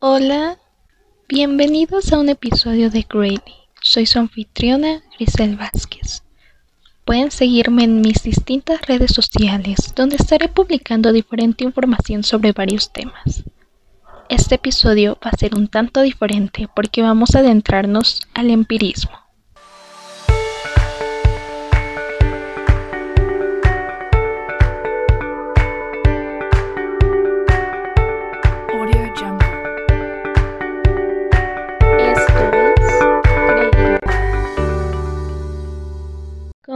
Hola, bienvenidos a un episodio de Grady. Soy su anfitriona Grisel Vázquez. Pueden seguirme en mis distintas redes sociales, donde estaré publicando diferente información sobre varios temas. Este episodio va a ser un tanto diferente porque vamos a adentrarnos al empirismo.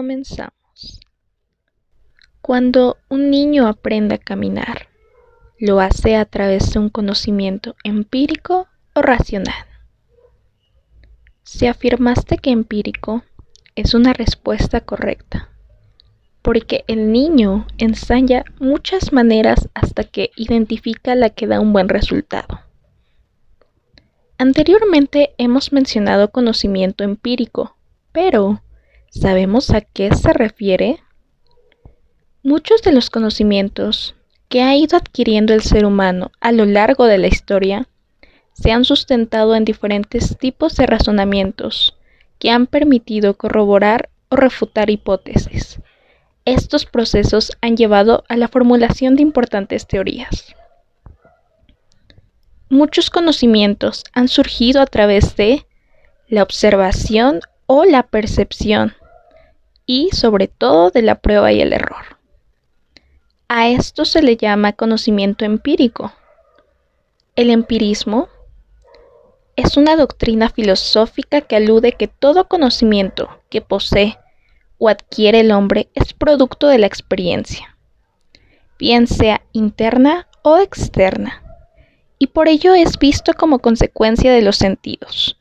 Comenzamos. Cuando un niño aprende a caminar, lo hace a través de un conocimiento empírico o racional. Si afirmaste que empírico es una respuesta correcta, porque el niño ensaya muchas maneras hasta que identifica la que da un buen resultado. Anteriormente hemos mencionado conocimiento empírico, pero ¿Sabemos a qué se refiere? Muchos de los conocimientos que ha ido adquiriendo el ser humano a lo largo de la historia se han sustentado en diferentes tipos de razonamientos que han permitido corroborar o refutar hipótesis. Estos procesos han llevado a la formulación de importantes teorías. Muchos conocimientos han surgido a través de la observación o la percepción y sobre todo de la prueba y el error. A esto se le llama conocimiento empírico. El empirismo es una doctrina filosófica que alude que todo conocimiento que posee o adquiere el hombre es producto de la experiencia, bien sea interna o externa, y por ello es visto como consecuencia de los sentidos.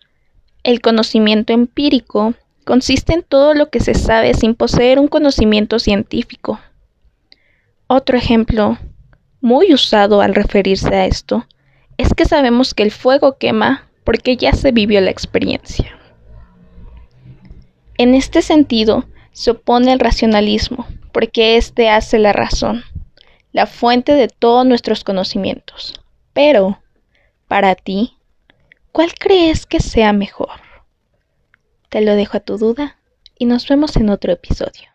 El conocimiento empírico consiste en todo lo que se sabe sin poseer un conocimiento científico. Otro ejemplo, muy usado al referirse a esto, es que sabemos que el fuego quema porque ya se vivió la experiencia. En este sentido, se opone al racionalismo, porque éste hace la razón, la fuente de todos nuestros conocimientos. Pero, para ti, ¿cuál crees que sea mejor? Te lo dejo a tu duda y nos vemos en otro episodio.